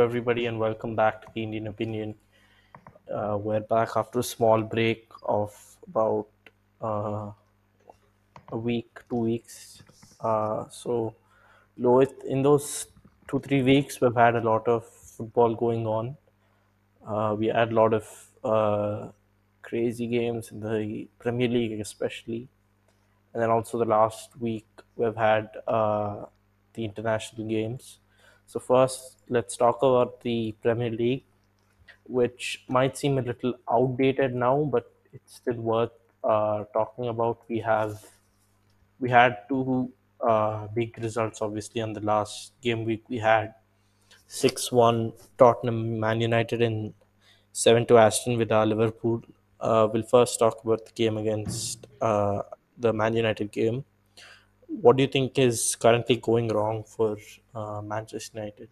Everybody, and welcome back to the Indian Opinion. Uh, we're back after a small break of about uh, a week, two weeks. Uh, so, Lohit, in those two, three weeks, we've had a lot of football going on. Uh, we had a lot of uh, crazy games in the Premier League, especially. And then also the last week, we've had uh, the international games. So, first, let's talk about the Premier League, which might seem a little outdated now, but it's still worth uh, talking about. We have we had two uh, big results, obviously, on the last game week. We had 6 1 Tottenham, Man United, and 7 to Aston Villa, Liverpool. Uh, we'll first talk about the game against uh, the Man United game. What do you think is currently going wrong for uh, Manchester United?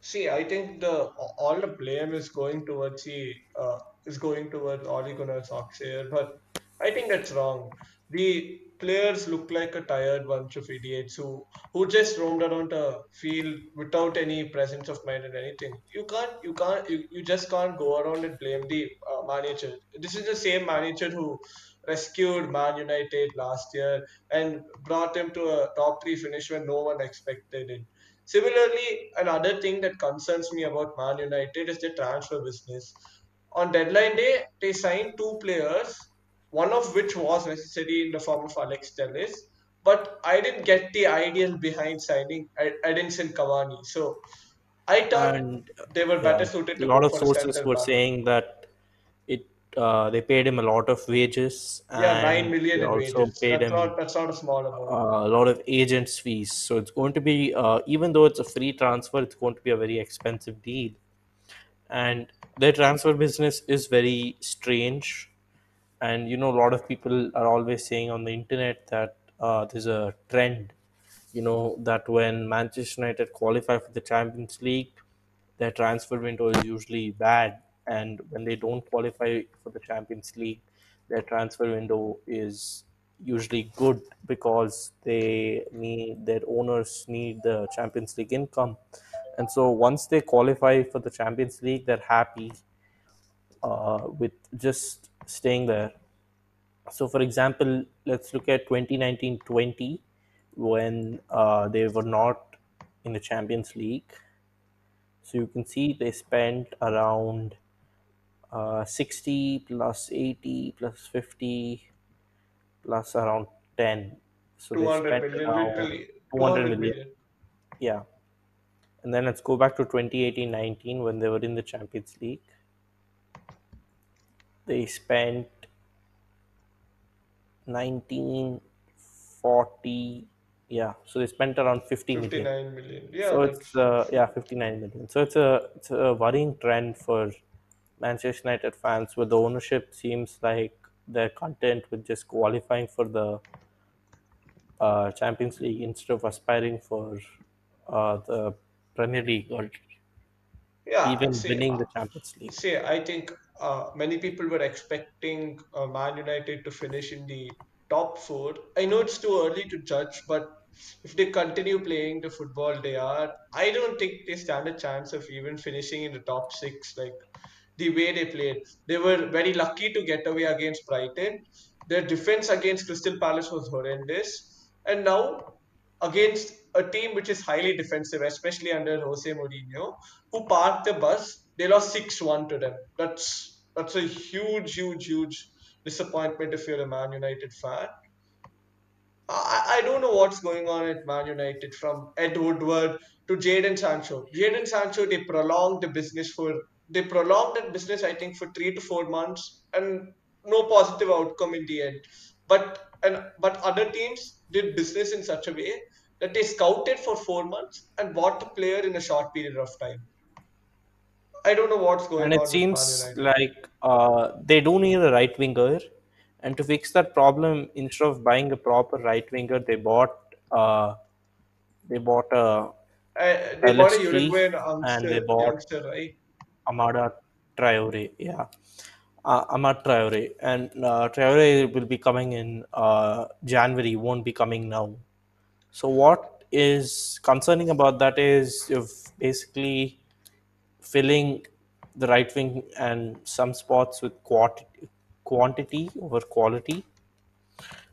See, I think the all the blame is going towards the uh, is going towards Ole Gunnar Solskjaer, but I think that's wrong. The players look like a tired bunch of idiots who who just roamed around the field without any presence of mind and anything. You can't, you can't, you, you just can't go around and blame the uh, manager. This is the same manager who rescued Man United last year and brought them to a top three finish when no one expected it Similarly, another thing that concerns me about Man United is the transfer business. On deadline day, they signed two players, one of which was necessary in the form of Alex Telles. But I didn't get the ideal behind signing Ed- Edinson Cavani. So I thought And they were better suited a lot of sources were back. saying that uh, they paid him a lot of wages Yeah, nine million also wages. paid That's him not that's not a small amount. uh, a lot of agents fees. So it's going to be uh, even though it's a free transfer, it's going to be a very expensive deal. And their transfer business is very strange. And you know, a lot of people are always saying on the internet that uh, there's a trend you know that when Manchester United qualify for the Champions League, their transfer window is usually bad, and when they don't qualify for the Champions League, their transfer window is usually good because they need their owners need the Champions League income, and so once they qualify for the Champions League, they're happy uh, with just staying there. So, for example, let's look at 2019-20 when uh, they were not in the Champions League. So you can see they spent around uh, 60 plus 80 plus 50 plus around 10. So they 200 spent million, around literally 200 200 million. million. Yeah. And then let's go back to 2018-19 when they were in the Champions League. They spent 1940 yeah so they spent around 50 million 59 million. Yeah, so it's uh, yeah 59 million so it's a it's a worrying trend for manchester united fans where the ownership seems like they're content with just qualifying for the uh, champions league instead of aspiring for uh, the premier league or yeah. even See, winning the champions league See, I think uh, many people were expecting uh, Man United to finish in the top four. I know it's too early to judge, but if they continue playing the football they are, I don't think they stand a chance of even finishing in the top six. Like the way they played, they were very lucky to get away against Brighton. Their defense against Crystal Palace was horrendous, and now against a team which is highly defensive, especially under Jose Mourinho, who parked the bus. They lost six one to them. That's that's a huge, huge, huge disappointment if you're a Man United fan. I, I don't know what's going on at Man United from Ed Woodward to Jadon Sancho. Jadon Sancho, they prolonged the business for they prolonged that business I think for three to four months and no positive outcome in the end. But and but other teams did business in such a way that they scouted for four months and bought the player in a short period of time. I don't know what's and going it on with Man seems United. like uh, they do need a right winger and to fix that problem instead of buying a proper right winger they bought uh, they bought a Uh, they bought a Uruguayan and they bought youngster, right? Amada Traore yeah uh, Amad Traore and uh, Traore will be coming in uh, January won't be coming now so what is concerning about that is if basically filling the right wing and some spots with quantity, quantity over quality.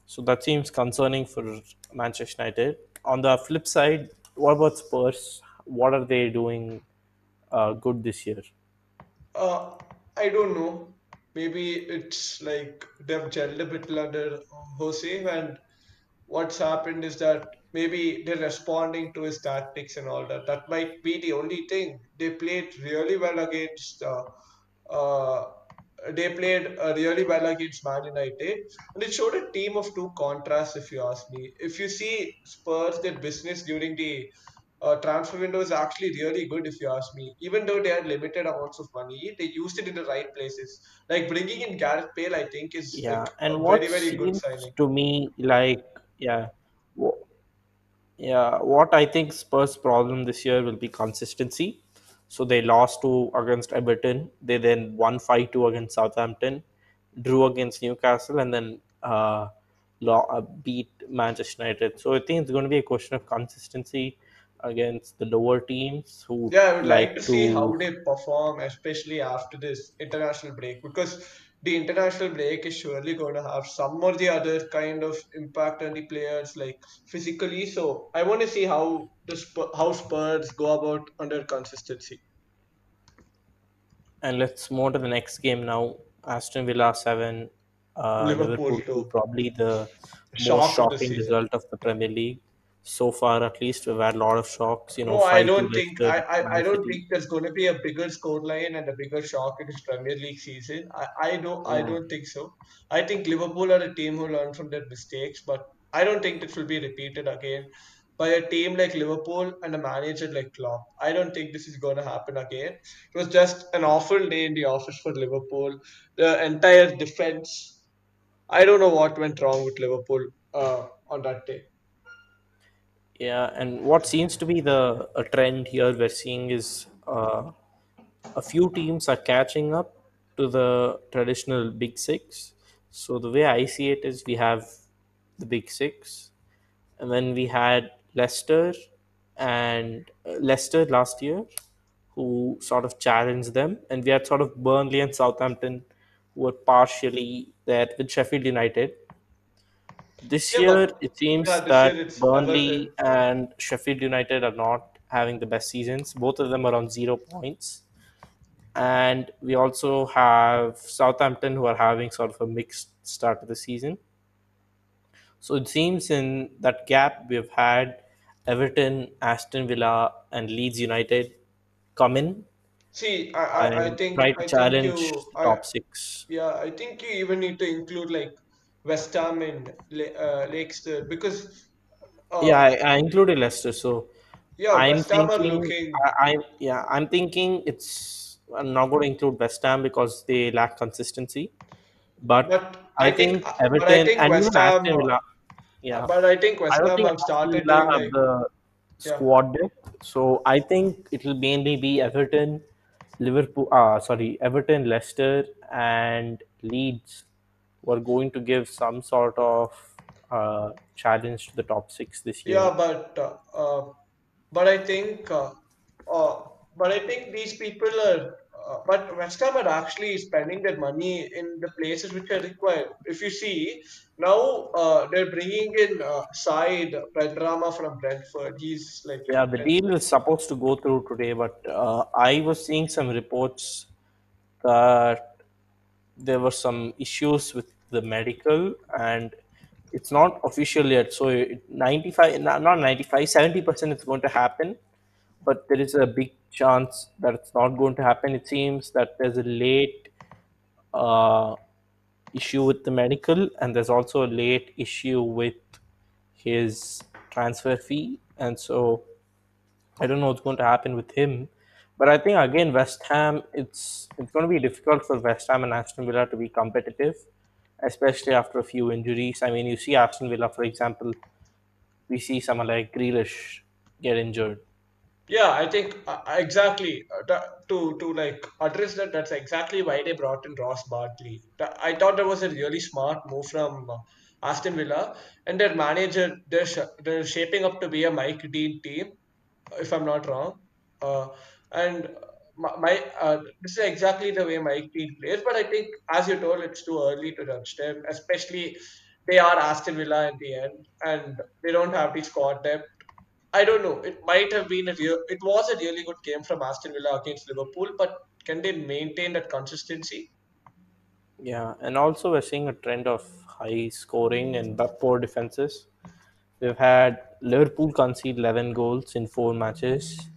So that seems concerning for Manchester United. On the flip side, what about Spurs? What are they doing uh, good this year? Uh, I don't know. Maybe it's like they've gelled a bit under Jose, and what's happened is that maybe they're responding to his tactics and all that. That might be the only thing. They played really well against. Uh, uh, they played uh, really well against Man United, and it showed a team of two contrasts. If you ask me, if you see Spurs, their business during the uh, transfer window is actually really good if you ask me. Even though they had limited amounts of money, they used it in the right places. Like bringing in Gareth Bale, I think is like Yeah, and a what very very good seems signing. to me like yeah, yeah, what I think Spurs' problem this year will be consistency. So they lost to against Everton. They then won five two against Southampton, drew against Newcastle, and then uh, uh, beat Manchester United. So I think it's going to be a question of consistency against the lower teams who Yeah, I would like to like see how they perform, especially after this international break, because the international break is surely going to have some or the other kind of impact on the players, like physically. So I want to see how the Sp- how Spurs go about under consistency. And let's move on to the next game now. Aston Villa 7, uh, Liverpool Liverpool 2. Probably the most Shock the shocking season. result of the Premier League. So far, at least, we've had a lot of shocks. You know, No, I don't think I, I, I don't think there's going to be a bigger scoreline and a bigger shock in this Premier League season. I, I don't I Mm. don't think so. I think Liverpool are a team who learn from their mistakes, but I don't think this will be repeated again by a team like Liverpool and a manager like Klopp. I don't think this is going to happen again. It was just an awful day in the office for Liverpool. The entire defense. I don't know what went wrong with Liverpool uh, on that day. Yeah, and what seems to be the a trend here we're seeing is uh, a few teams are catching up to the traditional Big Six. So the way I see it is we have the Big Six, and then we had Leicester and uh, Leicester last year, who sort of challenged them, and we had sort of Burnley and Southampton, who were partially there with Sheffield United. This Yeah, year, it seems year that Burnley and Sheffield United are not having the best seasons. Both of them are on zero points. And we also have Southampton, who are having sort of a mixed start to the season. So it seems in that gap we've had Everton, Aston Villa, and Leeds United come in See, I, I, I think try to I think challenge you top six. yeah I think you even need to include like West Ham and uh, Leicester because Yeah, uh I, I included Leicester, so yeah I'm West Ham are looking I, I yeah I'm thinking it's I'm not going to include West Ham because they lack consistency, but but I I think think but I Everton think and West Ham Villa. Yeah, but I think West Ham have started Villa have like the yeah squad depth, so I think it will mainly be Everton, Liverpool. Ah, sorry, Everton, Leicester, and Leeds were going to give some sort of uh, challenge to the top six this year. yeah but uh, uh, but I think uh, uh, but I think these people are uh, but West Ham are actually spending their money in the places which are required. If you see now, uh, they're bringing in uh, Said Benrahma from Brentford. He's like Yeah, the deal is supposed to go through today, but uh, I was seeing some reports that there were some issues with the medical and it's not official yet. So it, 95, not 95, 70% it's going to happen, but there is a big chance that it's not going to happen. It seems that there's a late uh, issue with the medical and there's also a late issue with his transfer fee. And so I don't know what's going to happen with him. But I think again, West Ham, it's it's going to be difficult for West Ham and Aston Villa to be competitive, especially after a few injuries. I mean, you see Aston Villa, for example, we see someone like Grealish get injured. Yeah, I think uh, exactly uh, to to like address that. That's exactly why they brought in Ross Barkley. I thought that was a really smart move from uh, Aston Villa and their manager. They're sh- they're shaping up to be a Mike Dean team, if I'm not wrong. Uh, and my, uh, this is exactly the way Mike Dean plays. But I think, as you told, it's too early to judge them. Especially they are Aston Villa in the end, and they don't have the squad depth. I don't know. It might have been a real. It was a really good game from Aston Villa against Liverpool, but can they maintain that consistency? Yeah, and also we're seeing a trend of high scoring and poor defenses. We've had Liverpool concede 11 goals in four matches.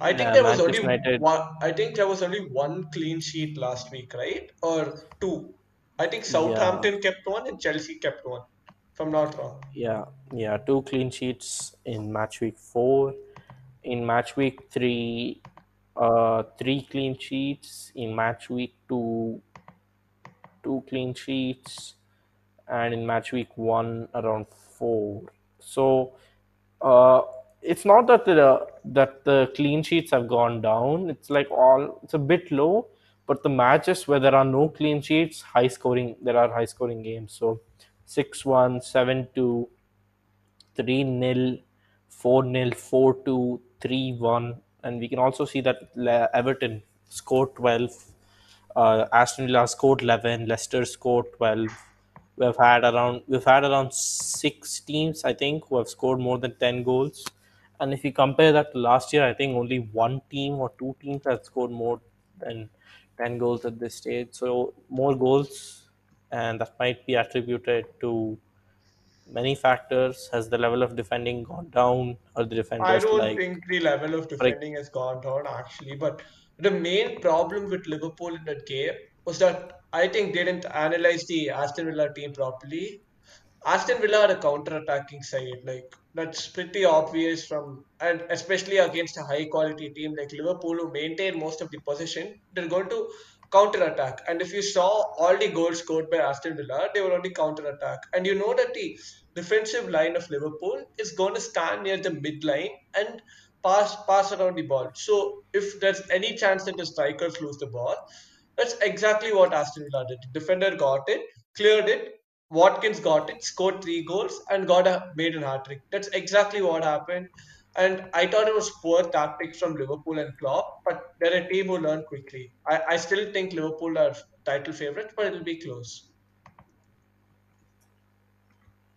I think Uh, there was only United, one. I think there was only one clean sheet last week, right? Or two. I think yeah, Southampton kept one and Chelsea kept one. If I'm not wrong. yeah, yeah, two clean sheets in match week four. In match week three, uh, three clean sheets. In match week two, two clean sheets. And in match week one, around four. So uh, it's not that the that the clean sheets have gone down. It's like all it's a bit low, but the matches where there are no clean sheets, high scoring. There are high scoring games. So six one, seven two, 3 nil, 4 nil, 4 2, 3 1. And we can also see that Everton scored 12, uh, Aston Villa scored 11, Leicester scored 12. We've had around we've had around six teams, I think, who have scored more than 10 goals. And if you compare that to last year, I think only one team or two teams have scored more than 10 goals at this stage. So more goals, and that might be attributed to many factors. Has the level of defending gone down? Or the defenders I don't like, think the level of defending has gone down actually, but the main problem with Liverpool in that game was that I think they didn't analyze the Aston Villa team properly. Aston Villa are a counter-attacking side, like that's pretty obvious from, and especially against a high-quality team like Liverpool, who maintain most of the possession, they're going to counter-attack. And if you saw all the goals scored by Aston Villa, they were on the counter-attack. And you know that the defensive line of Liverpool is going to stand near the midline and pass pass around the ball. So if there's any chance that the strikers lose the ball, that's exactly what Aston Villa did. The defender got it, cleared it, Watkins got it, scored three goals, and got a made an hat trick. That's exactly what happened. And I thought it was poor tactics from Liverpool and Klopp, but they're a team who learn quickly. I, I still think Liverpool are title favourites, but it'll be close.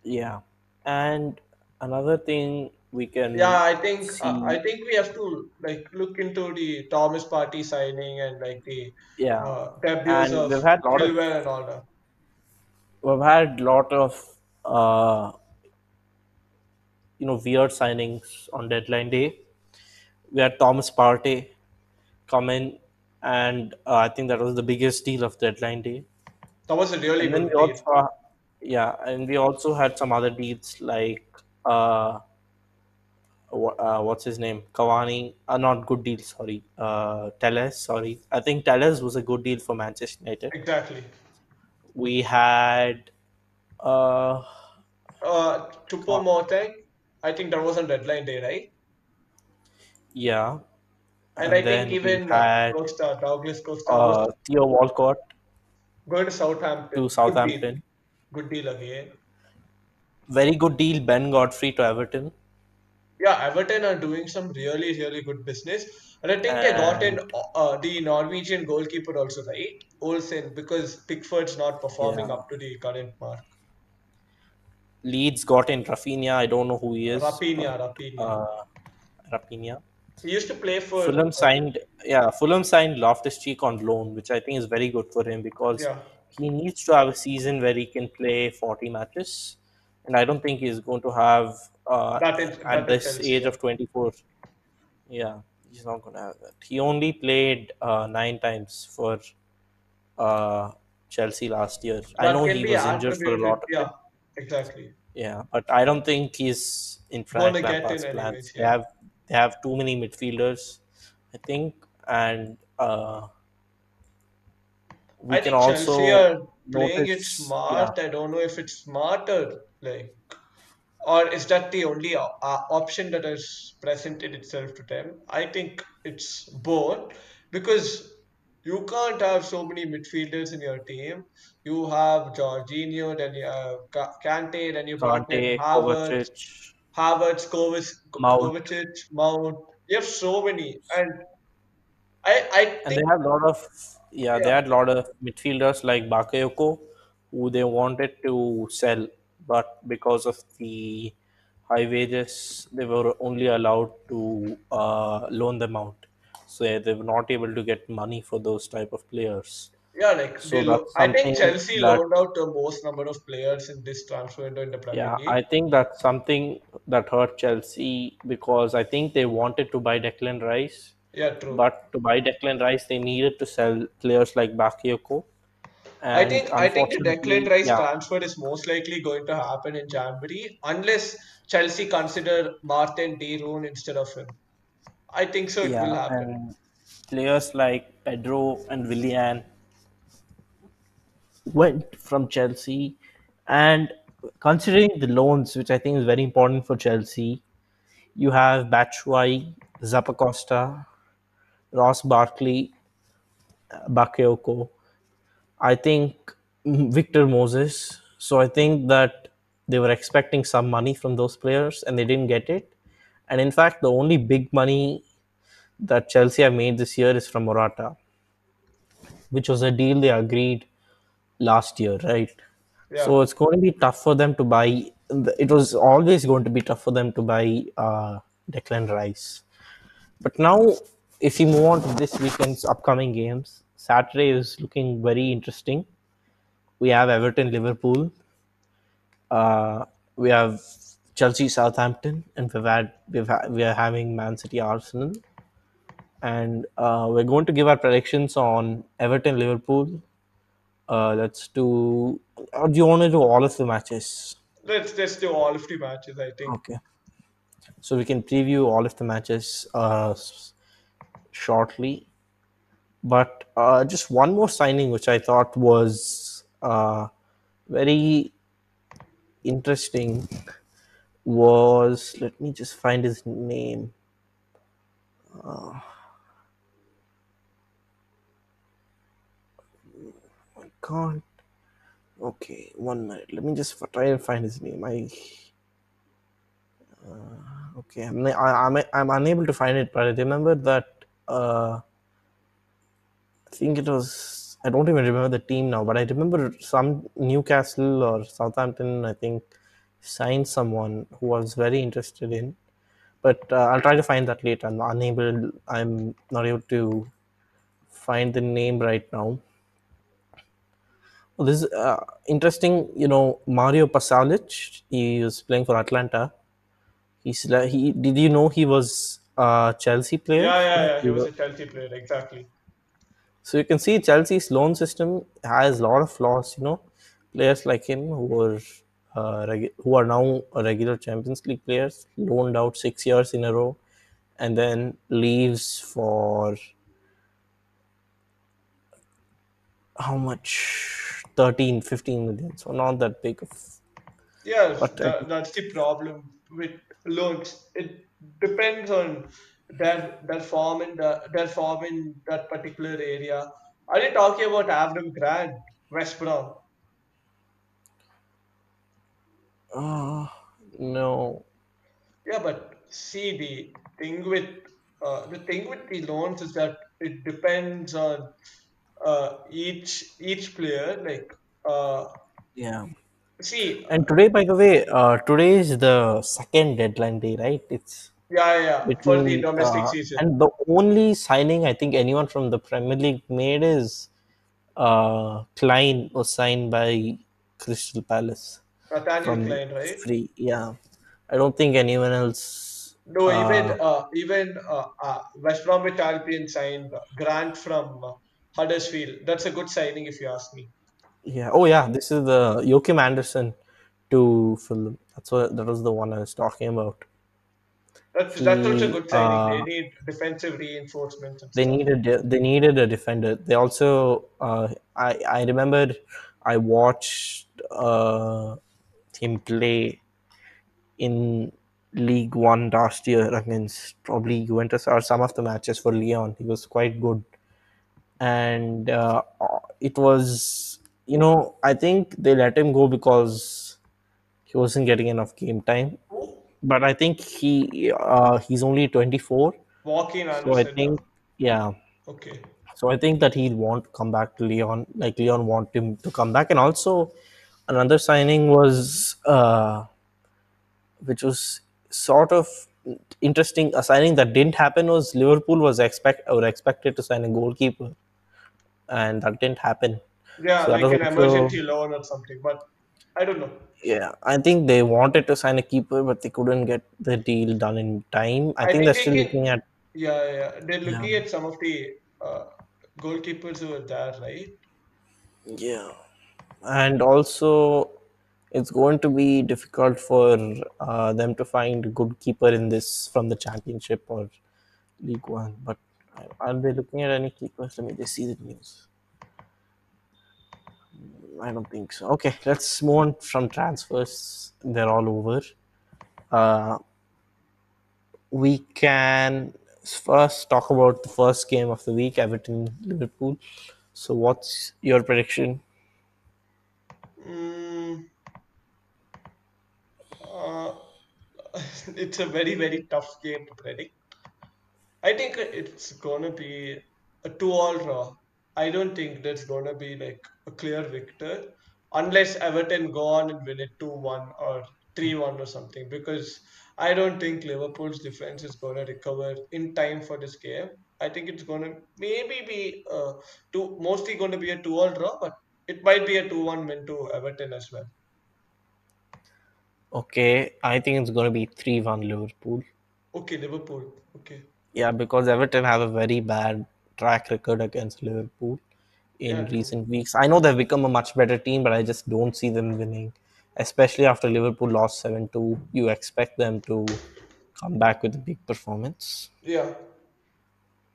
yeah. And another thing we can. Yeah, I think uh, I think we have to like look into the Thomas Partey signing and like the yeah. uh, debuts And of we've had a lot of and all that. We've had a lot of uh, you know weird signings on deadline day. We had Thomas Partey come in, and uh, I think that was the biggest deal of deadline day. That was a really And good deal. yeah, and we also had some other deals like uh, uh what's his name Cavani uh, not good deal sorry uh Telles sorry I think Telles was a good deal for Manchester United Exactly. We had uh Uh, come Choupo-Moting, I think that was on deadline day, right? yeah And I think even uh, had Costa, Douglas Costa uh Theo Walcott going to Southampton. to Good deal. Southampton Good deal again. very good deal Ben Godfrey to Everton Yeah, Everton are doing some really, really good business. And I think they got in uh, the Norwegian goalkeeper also, right? Olsen, because Pickford's not performing yeah up to the current mark. Leeds got in Raphinha I don't know who he is Raphinha, but Raphinha. uh Raphinha He used to play for, Fulham uh, signed, yeah, Fulham signed Loftus Cheek on loan, which I think is very good for him because yeah, he needs to have a season where he can play 40 matches. And I don't think he's going to have, uh, at this Chelsea. age Yeah. of 24, yeah, he's not going to have that. He only played uh, nine times for uh, Chelsea last year. I know he was injured for a lot of yeah, exactly. yeah, but I don't think he's in Frank Lampard's anyways, plans. They have they have too many midfielders, I think, and uh, we I can think Chelsea are also playing it notice, yeah, smart. I don't know if it's smarter, like, or is that the only uh, option that has presented itself to them? I think it's both because you can't have so many midfielders in your team. You have Jorginho, then you have Ka- Kante, then you brought in Havertz, Kovacic, Havertz, Kovac- Mount, Kovacic, Mount. You have so many, and I I And they have a lot of yeah, they had a lot of midfielders like Bakayoko who they wanted to sell, but because of the high wages, they were only allowed to uh, loan them out. So yeah, they were not able to get money for those type of players. yeah like So lo- I think Chelsea that loaned out the most number of players in this transfer window in the Premier yeah, League. I think that's something that hurt Chelsea because I think they wanted to buy Declan Rice, Yeah, true. but to buy Declan Rice, they needed to sell players like Bakayoko I think I think the Declan Rice yeah, transfer is most likely going to happen in January unless Chelsea consider Marten de Roon instead of him. I think so. It will happen. and players like Pedro and Willian went from Chelsea, and considering the loans, which I think is very important for Chelsea, you have Batshuayi, Zappacosta, Ross Barkley, uh, Bakayoko. I think Victor Moses. So I think that they were expecting some money from those players and they didn't get it. And in fact, the only big money that Chelsea have made this year is from Morata, which was a deal they agreed last year, right? Yeah. So it's going to be tough for them to buy. It was always going to be tough for them to buy uh, Declan Rice. But now, if we move on to this weekend's upcoming games, Saturday is looking very interesting. We have Everton, Liverpool. Uh, we have Chelsea, Southampton, and we've had we've ha- we are having Man City, Arsenal. and uh, we're going to give our predictions on Everton Liverpool. Uh, let's do. Or do you want to do all of the matches? Let's just do all of the matches. I think. Okay, so we can preview all of the matches uh, shortly. But uh, just one more signing, which I thought was uh, very interesting, was let me just find his name. I can't. Okay, one minute. Let me just try and find his name. I Okay, I'm, I'm, I'm unable to find it, but I remember that. Uh, I think it was. I don't even remember the team now, but I remember some Newcastle or Southampton. I think signed someone who was very interested in. But uh, I'll try to find that later. I'm unable. I'm not able to find the name right now. Well, this is uh, interesting. You know, Mario Pasalic. He was playing for Atalanta. He's like he. Did you know he was a Chelsea player? Yeah, yeah, yeah. He he was was, a Chelsea player. Exactly. So you can see Chelsea's loan system has a lot of flaws. You know, players like him who were uh, regu- who are now regular Champions League players loaned out six years in a row, and then leaves for how much 13, 15 million. So not that big of. Yes, But I that's the problem with loans. It depends on their their form in the their form in that particular area. Are you talking about Avram Grant, West Brom? uh, no. Yeah, but see the thing with uh, the thing with the loans is that it depends on uh, each each player. Like uh, Yeah. see, And today, by the way, uh, today is the second deadline day, right? It's yeah, yeah, yeah, for the domestic uh, season, and the only signing I think anyone from the Premier League made is uh, Klein was signed by Crystal Palace Nathaniel Klein, right? free. Yeah, I don't think anyone else. No, even Uh, uh, even uh, uh, West Bromwich Albion signed Grant from uh, Huddersfield. That's a good signing, if you ask me. yeah. Oh yeah, this is the Joachim Andersen to Fulham. That's what that was the one I was talking about. That's that's also a He good signing. They uh, need defensive reinforcements they stuff. needed they needed a defender. They also uh, I I remember I watched uh, him play in League One last year against probably Juventus or some of the matches for Lyon. He was quite good, and uh, it was you know I think they let him go because he wasn't getting enough game time. But I think he uh, he's only twenty four, Joaquin so I think yeah Okay. So I think that he'd want to come back to Lyon, like Lyon want him to come back. And also another signing was, uh, which was sort of interesting. A signing that didn't happen was Liverpool was expect or expected to sign a goalkeeper, and that didn't happen. Yeah, So like an also emergency loan or something, but I don't know. Yeah. I think they wanted to sign a keeper, but they couldn't get the deal done in time. I I think think they're still looking at Yeah, yeah. They're yeah, looking at some of the uh, goalkeepers who are there, right? yeah. and also it's going to be difficult for uh, them to find a good keeper in this from the championship or league one but are they looking at any keepers let me just see the news i don't think so. Okay let's move on from transfers. They're all over. Uh, we can first talk about the first game of the week everton liverpool. So what's your prediction? Mm, uh, it's a very, very tough game to predict. I think it's gonna be a two-all draw. I don't think there's gonna be like a clear victor unless Everton go on and win it 2-1 or 3-1 or something because I don't think Liverpool's defense is gonna recover in time for this game. I think it's gonna maybe be uh, two mostly gonna be a two-all draw, but it might be a 2-1 win to Everton as well. okay i think it's going to be 3-1 liverpool Okay, Liverpool. Okay. Yeah, because Everton have a very bad track record against Liverpool in true. recent weeks. I know they've become a much better team, but I just don't see them winning, especially after Liverpool lost 7 2. You expect them to come back with a big performance. Yeah.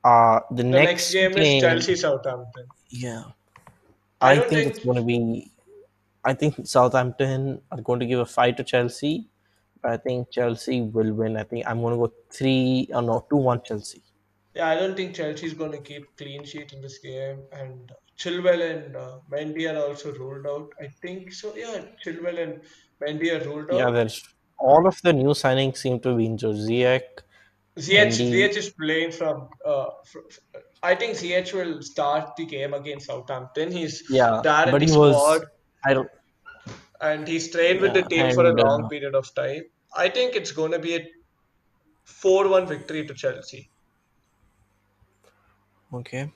Uh, the The next next game is Chelsea Southampton. yeah, I I don't think it's going to be. I think Southampton are going to give a fight to Chelsea, but I think Chelsea will win. I think I'm going to go 3 or no, 2 1 Chelsea. Yeah, I don't think Chelsea's going to keep clean sheet in this game. And Chilwell and uh, Mendy are also ruled out. I think so. Yeah, Chilwell and Mendy are ruled out. Yeah, there's all of the new signings seem to be injured. Ziyech, Ziyech, Mendy, Ziyech is playing from. Uh, I think Ziyech will start the game against Southampton. He's yeah, there but he squad was, I don't, and he's trained with the yeah, team for a long uh, period of time. I think it's going to be a 4-1 victory to Chelsea. Okay.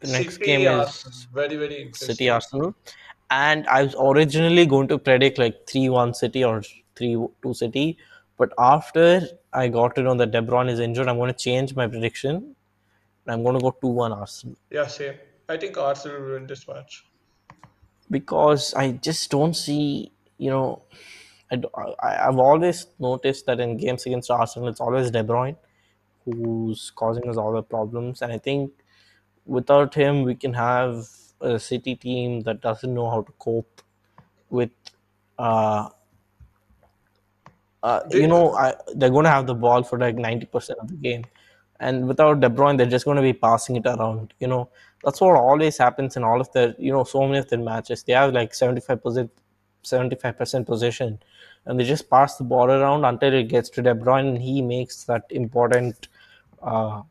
The next City game Arsenal, is very, very City. Arsenal, and I was originally going to predict like three one City or three two City, but after I got to know that De Bruyne is injured, I'm going to change my prediction. I'm going to go two one Arsenal Yeah, same. I think Arsenal will win this match. because I just don't see, you know, I, have always noticed that in games against Arsenal, it's always De Bruyne who's causing us all the problems. And I think without him, we can have a City team that doesn't know how to cope with, uh, uh, you know, I, they're going to have the ball for like 90% of the game. And without De Bruyne, they're just going to be passing it around. You know, that's what always happens in all of their, you know, so many of their matches. They have like 75%, 75% possession and they just pass the ball around until it gets to De Bruyne and he makes that important uh,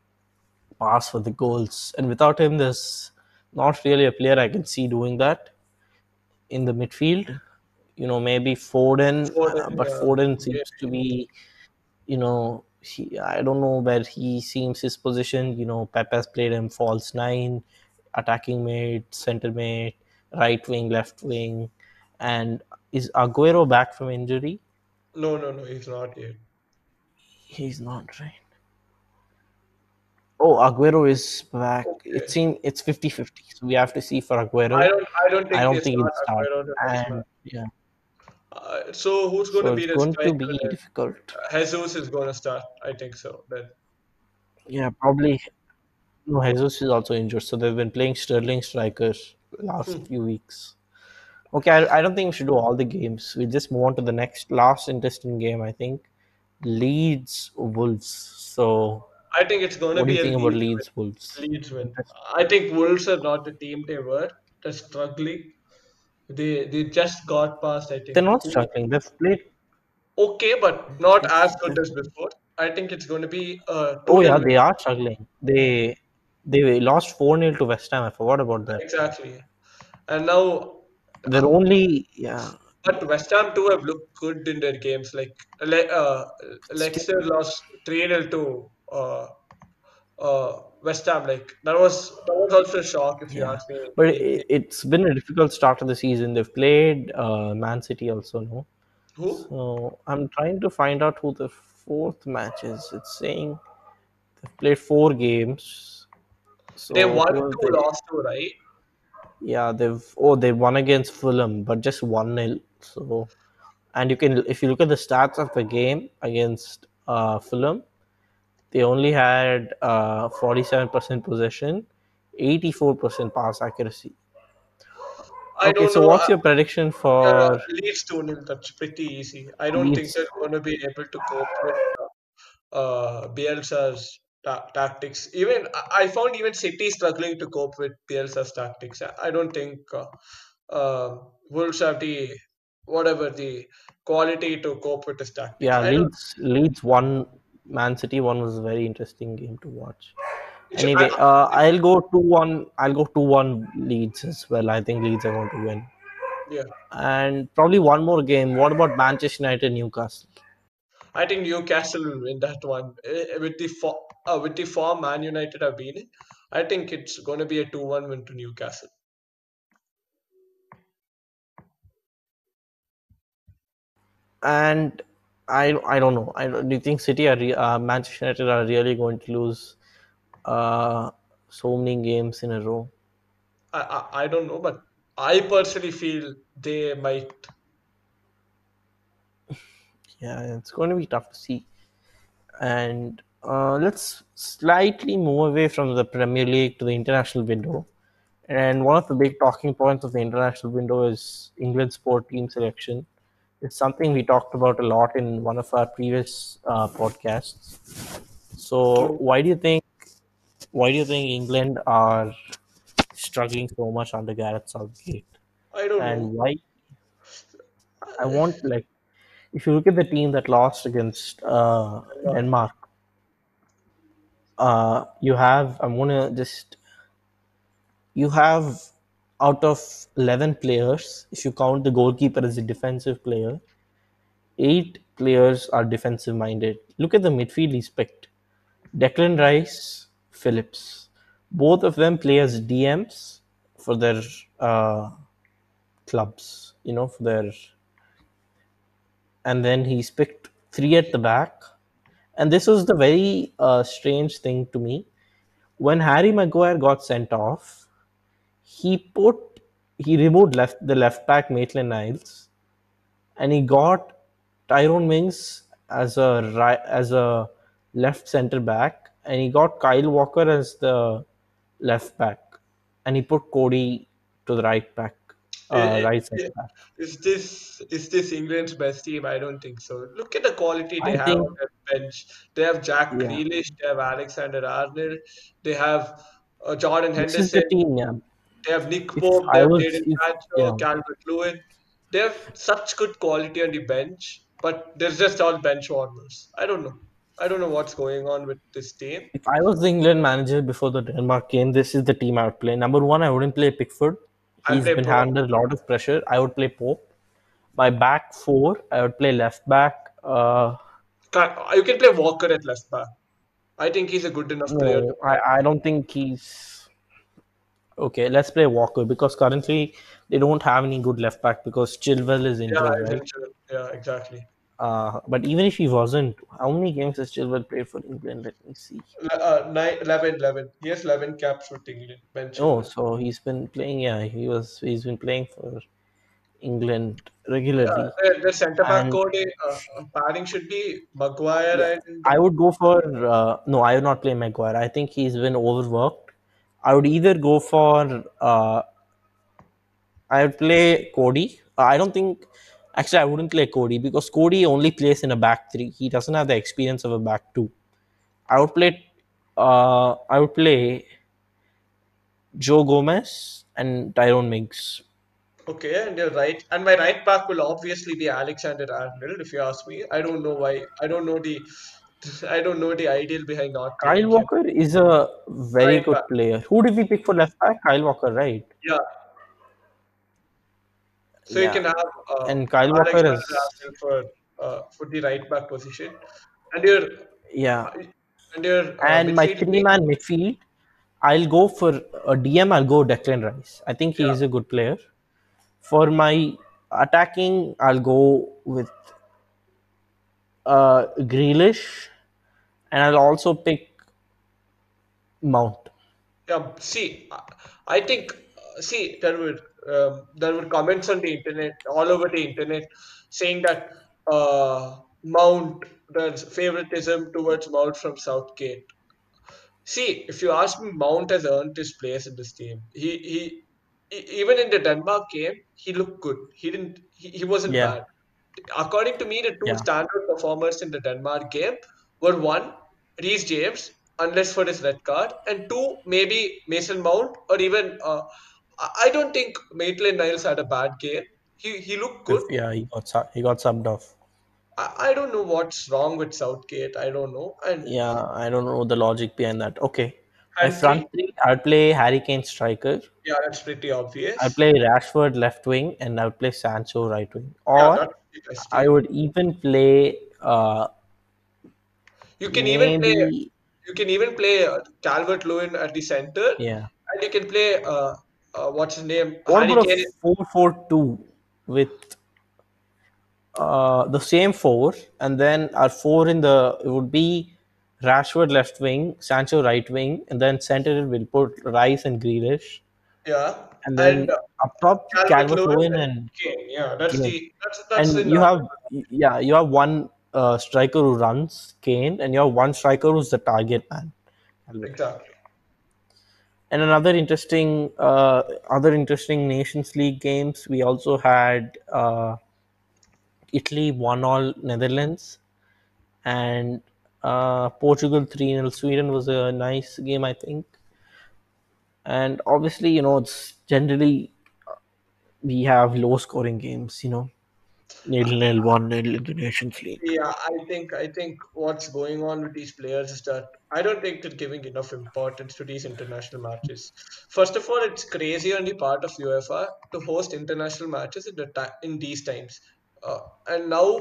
pass for the goals. And without him, there's not really a player I can see doing that in the midfield. You know, maybe Foden, uh, but yeah, Foden seems to be, you know, he, I don't know where he seems his position. You know, Pep has played him false nine, attacking mid, center mid, right wing, left wing. And is Aguero back from injury? No, no, no, he's not yet. He's not right. Oh, Aguero is back. It Okay. seems it's fifty-fifty. So we have to see for I Aguero. don't, I don't I think they don't think he'll start. Aguero the next match. And yeah, Uh, so who's going to so be it's the going to be difficult. Jesus is going to start. I think so. Then. Yeah, probably. No, Jesus is also injured. So they've been playing Sterling strikers last Hmm. few weeks. Okay, I, I don't think we should do all the games. We just move on to the next last interesting game, I think. Leeds Wolves. So I think it's going to what do you be think about Leeds win. Wolves? Leeds win. I think Wolves are not the team they were. They're struggling. They they just got past. I think They're not struggling. They've played. okay, but not as good as before. I think it's going to be uh, oh yeah, they are struggling. They They lost 4 nil to West Ham. I forgot about that. exactly. And now, They're only, yeah, but West Ham too have looked good in their games. Like Le- uh, Leicester lost three 0 to West Ham. Like that was that was also a shock if you yeah. ask me. But it, it's been a difficult start to the season. They've played uh, Man City also, no? who? So I'm trying to find out who the fourth match is. It's saying they've played four games. They won two, they? lost two, right? Yeah, they've oh they won against Fulham, but just one nil. So and you can if you look at the stats of the game against uh, Fulham, they only had uh, 47% possession, 84% pass accuracy. I Okay, don't so know. what's Uh, your prediction uh, for Leeds 2 nil. That's pretty easy. I don't think they're going to be able to cope with uh, uh, Bielsa's ta- tactics. Even I found even City struggling to cope with Bielsa's tactics. I don't think uh, uh, Wolves have the whatever the quality to cope with his tactics. Yeah. Leeds Leeds won Man City one was a very interesting game to watch. Anyway, uh, I'll go 2-1. I'll go 2-1 Leeds as well. I think Leeds are going to win. yeah, And probably one more game. What about Manchester United Newcastle? I think Newcastle will win that one Eh, with the uh, with the form Man United have been. in, I think it's going to be a two-one win to Newcastle. And I I don't know. I don't- do you think City are re- uh, Manchester United are really going to lose uh, so many games in a row? I, I I don't know, but I personally feel they might. Yeah, it's going to be tough to see. And uh, let's slightly move away from the Premier League to the international window. And one of the big talking points of the international window is England's sport team selection. It's something we talked about a lot in one of our previous uh, podcasts. So, why do you think? Why do you think England are struggling so much under Gareth Southgate? I don't know And know. why? I want like, if you look at the team that lost against uh, Yeah. Denmark, uh, you have. I'm gonna just. You have out of 11 players, if you count the goalkeeper as a defensive player, eight players are defensive minded. Look at the midfield he's picked Declan Rice, Phillips. Both of them play as DMs for their uh, clubs, you know, for their. And then he's picked three at the back. And this was the very uh, strange thing to me. When Harry Maguire got sent off, he put he removed left the left back Maitland Niles and he got Tyrone Mings as a right as a left center back and he got Kyle Walker as the left back and he put Coady to the right back uh, I- right center I- back. Is this is this England's best team? I don't think so. Look at the quality they I have think on their bench. They have Jack yeah Grealish, they have Alexander Arnold, they have uh, Jordan this is the Henderson, team yeah they have Nick Pope, they have was Jadon if Sancho, yeah Calvert Lewin. They have such good quality on the bench, but they're just all bench warmers. I don't know. I don't know what's going on with this team. if I was the England manager before the Denmark game this is the team I would play number one I wouldn't play Pickford he's play been Pope. under a lot of pressure I would play Pope my back four I would play left back uh, You can play Walker at left back. I think he's a good enough player No. I, I don't think he's okay. Let's play Walker because currently they don't have any good left back because Chilwell is Yeah, injured, he's right? Yeah, exactly. Uh, but even if he wasn't, how many games has Chilwell played for England? Let me see. Uh, nine, 11, 11. He has 11 caps with England. Ben Oh, so he's been playing. Yeah, he was. He's been playing for England Yeah, regularly. the, the centre back code uh, uh, pairing should be Maguire yeah, and I would go for. Uh, no, I would not play Maguire. I think he's been overworked. I would either go for uh, I would play Coady. Uh, I don't think actually I wouldn't play Coady because Coady only plays in a back three. He doesn't have the experience of a back two. I would play uh I would play Joe Gomez and Tyrone Mings. okay, and you're right. And my right back will obviously be Alexander Arnold, if you ask me. I don't know why. I don't know the I don't know the ideal behind not Kyle. Walker is a very Right back. good player. Who did we pick for left back? Kyle Walker, right? Yeah. So you can have uh, And Kyle Walker is for uh, for the right back position, and your yeah. and your uh, And my three man midfield, I'll go for a DM. I'll go Declan Rice. I think Yeah. he's a good player. For my attacking, I'll go with uh, Grealish, and I'll also pick Mount. Yeah, see, I think, see, there were um, there were comments on the internet, all over the internet, saying that uh, Mount, there's favoritism towards Mount from Southgate. See, if you ask me, Mount has earned his place in this team. He he, even in the Denmark game, he looked good. He didn't. He, he wasn't Yeah, bad. According to me, the two yeah, standard performers in the Denmark game were one, Reece James, unless for his red card, and two, maybe Mason Mount, or even uh, I don't think Maitland Niles had a bad game. He he looked good. Yeah. He got he got subbed off. I, I don't know what's wrong with Southgate. I don't know. And Yeah, I don't know the logic behind that. Okay, my front three, I'll play Harry Kane striker. yeah, that's pretty obvious. I'll play Rashford left wing, and I'll play Sancho right wing. Or best I would even play uh, You can even play. You can even play uh, Calvert Lewin at the center, yeah. and you can play uh, uh, what's his name, What Harry about a four four two with uh, the same four, and then our four in the it would be Rashford left wing, Sancho right wing, and then center we'll put Rice and Grealish, Yeah, and and then uh, up top Calvert Calvert Lewin Lewin and and Kane. Yeah, that's Kane. the that's that's And in you uh, have yeah you have one uh, striker who runs Kane, and you have one striker who's the target man. Exactly. And another interesting, uh, other interesting Nations League games. We also had uh, Italy one all Netherlands and uh, Portugal three 0 Sweden was a nice game, I think. And obviously, you know, it's generally we have low scoring games. You know, nil nil one nil in the Nations League. Yeah, I think I think what's going on with these players is that I don't think they're giving enough importance to these international matches. First of all, it's crazy on the part of UEFA to host international matches in the ti- in these times. Uh, and now,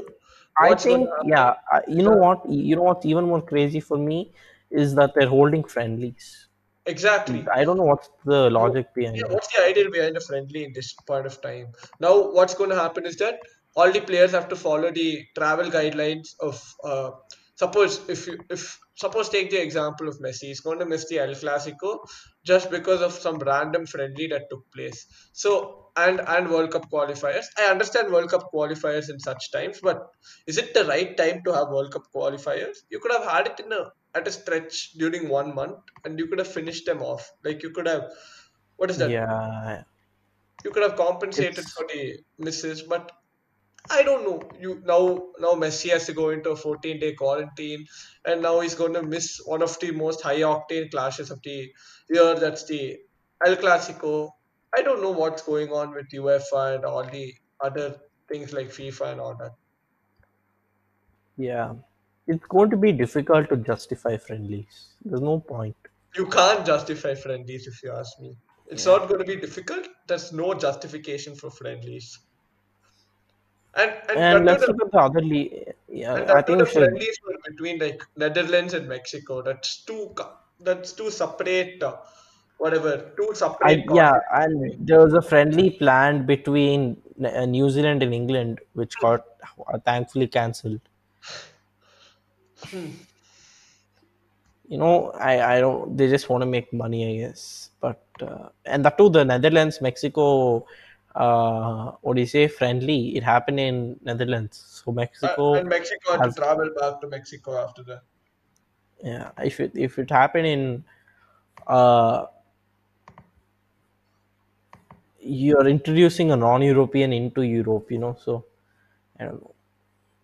I think, happen? yeah, you know what? You know what's even more crazy for me is that they're holding friendlies. Exactly. I don't know what's the logic behind Yeah, it. what's the idea behind a friendly in this point of time? Now, what's going to happen is that all the players have to follow the travel guidelines of. Uh, suppose if you if suppose take the example of Messi, he's going to miss the El Clasico just because of some random friendly that took place. So and and World Cup qualifiers. I understand World Cup qualifiers in such times, but is it the right time to have World Cup qualifiers? You could have had it in a at a stretch during one month, and you could have finished them off. Like you could have what is that? Yeah, You could have compensated it's for the misses, but I don't know. You now now Messi has to go into a 14 day quarantine, and now he's going to miss one of the most high octane clashes of the year. That's the El Clasico. I don't know what's going on with UEFA and all the other things like FIFA and all that. yeah. It's going to be difficult to justify friendlies. There's no point. You can't justify friendlies if you ask me. It's Yeah. not going to be difficult. There's no justification for friendlies. And and And let's look at the other league. Yeah, And I think the friendlies were between like Netherlands and Mexico. That's two. That's two separate, uh, whatever, two I separate yeah, and there was a friendly planned between uh, New Zealand and England, which got thankfully cancelled. Hmm. You know, I I don't. They just want to make money, I guess. But uh, and that too, the Netherlands Mexico. Uh, what do you say? Friendly. It happened in Netherlands, so Uh, Mexico and Mexico had to travel back to Mexico after that. yeah. If it if it happened in uh, you're introducing a non-European into Europe, you know. So I don't know.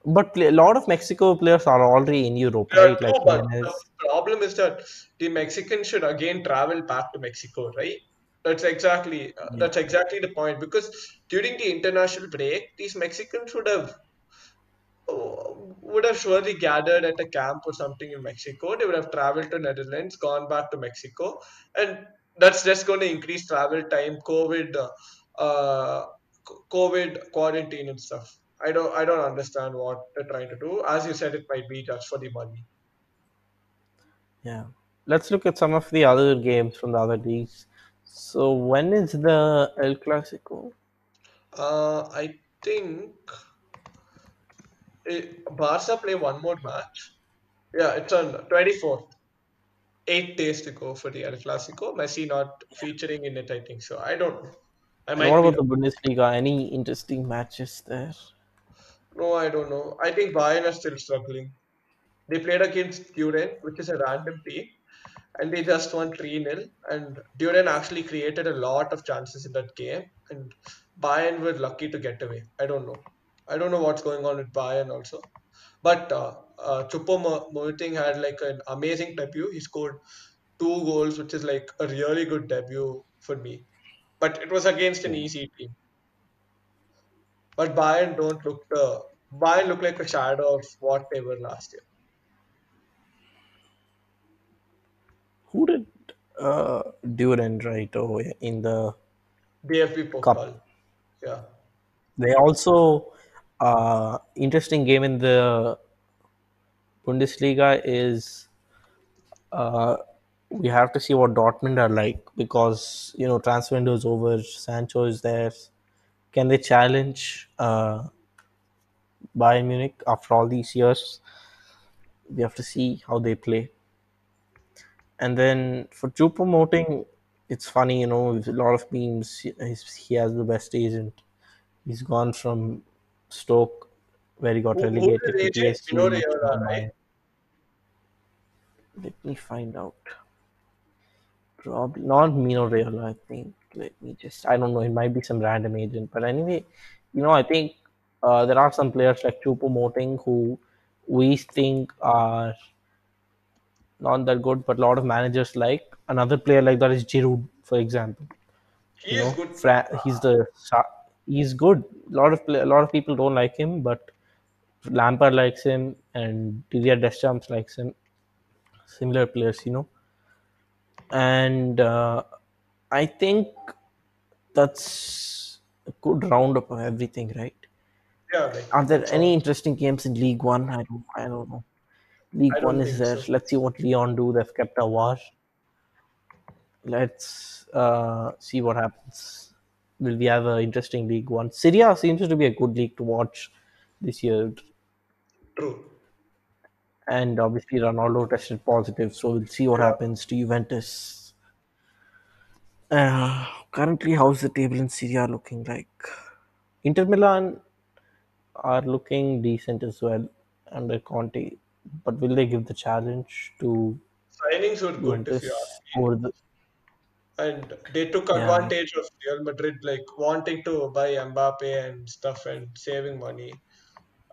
But a lot of Mexico players are already in Europe, Yeah, right? Like true, but the problem is that the Mexicans should again travel back to Mexico, right? That's exactly uh, Yeah. that's exactly the point because during the international break, these Mexicans would have oh, would have surely gathered at a camp or something in Mexico. They would have traveled to Netherlands, gone back to Mexico, and that's just going to increase travel time, COVID, uh, uh, COVID quarantine and stuff. I don't, I don't understand what they're trying to do. As you said, it might be just for the money. Yeah. Let's look at some of the other games from the other leagues. So when is the El Clasico? Uh, I think eh, Barca play one more match. Yeah, it's on 24th. Eight days to go for the El Clasico. Messi not featuring in it, I think so. I don't know. I what might be about the. Bundesliga? Any interesting matches there? No, I don't know. I think Bayern are still struggling. They played against Düren, which is a random team, and they just won 3 0. And Düren actually created a lot of chances in that game, and Bayern were lucky to get away. I don't know. I don't know what's going on with Bayern also. But uh, uh, Moting had like an amazing debut. He scored two goals, which is like a really good debut for me. But it was against an easy team. But Bayern don't look the Bayern look like a shadow of what they were last year. Who did uh, Düren right away in the DFB cup? Pokal. Yeah. They also uh, interesting game in the Bundesliga is uh, we have to see what Dortmund are like because you know transfer window is over. Sancho is there. Can they challenge uh, Bayern Munich after all these years? We have to see how they play. And then for Choupo-Moting, it's funny, you know, with a lot of memes. He has the best agent. He's gone from Stoke, where he got Who, relegated, his to agent? Mino PSG to Raiola, now right? Let me find out. Probably not Mino Raiola, I think. Let me just, I don't know, it might be some random agent. But anyway, you know, I think uh, there are some players like Choupo Moting who we think are not that good, but a lot of managers like. Another player like that is Giroud, for example. He You is know, good. Fra- he's the he's good. A lot of play- a lot of people don't like him, but Lampard likes him, and Didier Deschamps likes him. Similar players, you know, and uh, I think that's a good roundup of everything, right? Yeah, like Are there any interesting games in Ligue 1? I don't, I don't know. Ligue 1 is there. so. Let's see what Lyon do. They've kept Aouar. Let's uh, see what happens. Will we have an interesting Ligue 1? Syria seems to be a good league to watch this year, True. and obviously Ronaldo tested positive, so we'll see what Yeah. happens to Juventus. Uh, currently, how's the table in Serie A looking like? Inter Milan are looking decent as well under Conte, but will they give the challenge to Signings were good if you ask me. the? And they took Yeah, advantage of Real Madrid like wanting to buy Mbappe and stuff and saving money.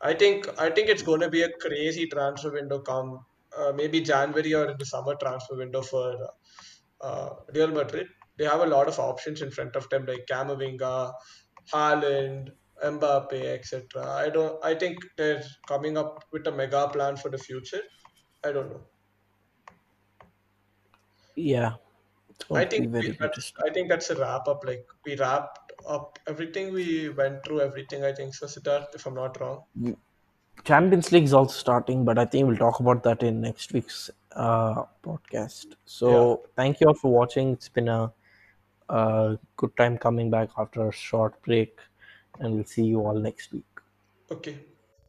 I think I think it's going to be a crazy transfer window come uh, maybe January or in the summer transfer window for uh, Real Madrid. They have a lot of options in front of them like Camavinga, Haaland, Mbappe, etc. I don't. I think they're coming up with a mega plan for the future. I don't know. yeah, I think we, that's. I think that's a wrap up. Like we wrapped up everything. We went through everything. I think so, Siddharth. If I'm not wrong. Champions League is also starting, but I think we'll talk about that in next week's uh, podcast. Yeah. So thank you all for watching. It's been a, a good time coming back after a short break, and we'll see you all next week. Okay.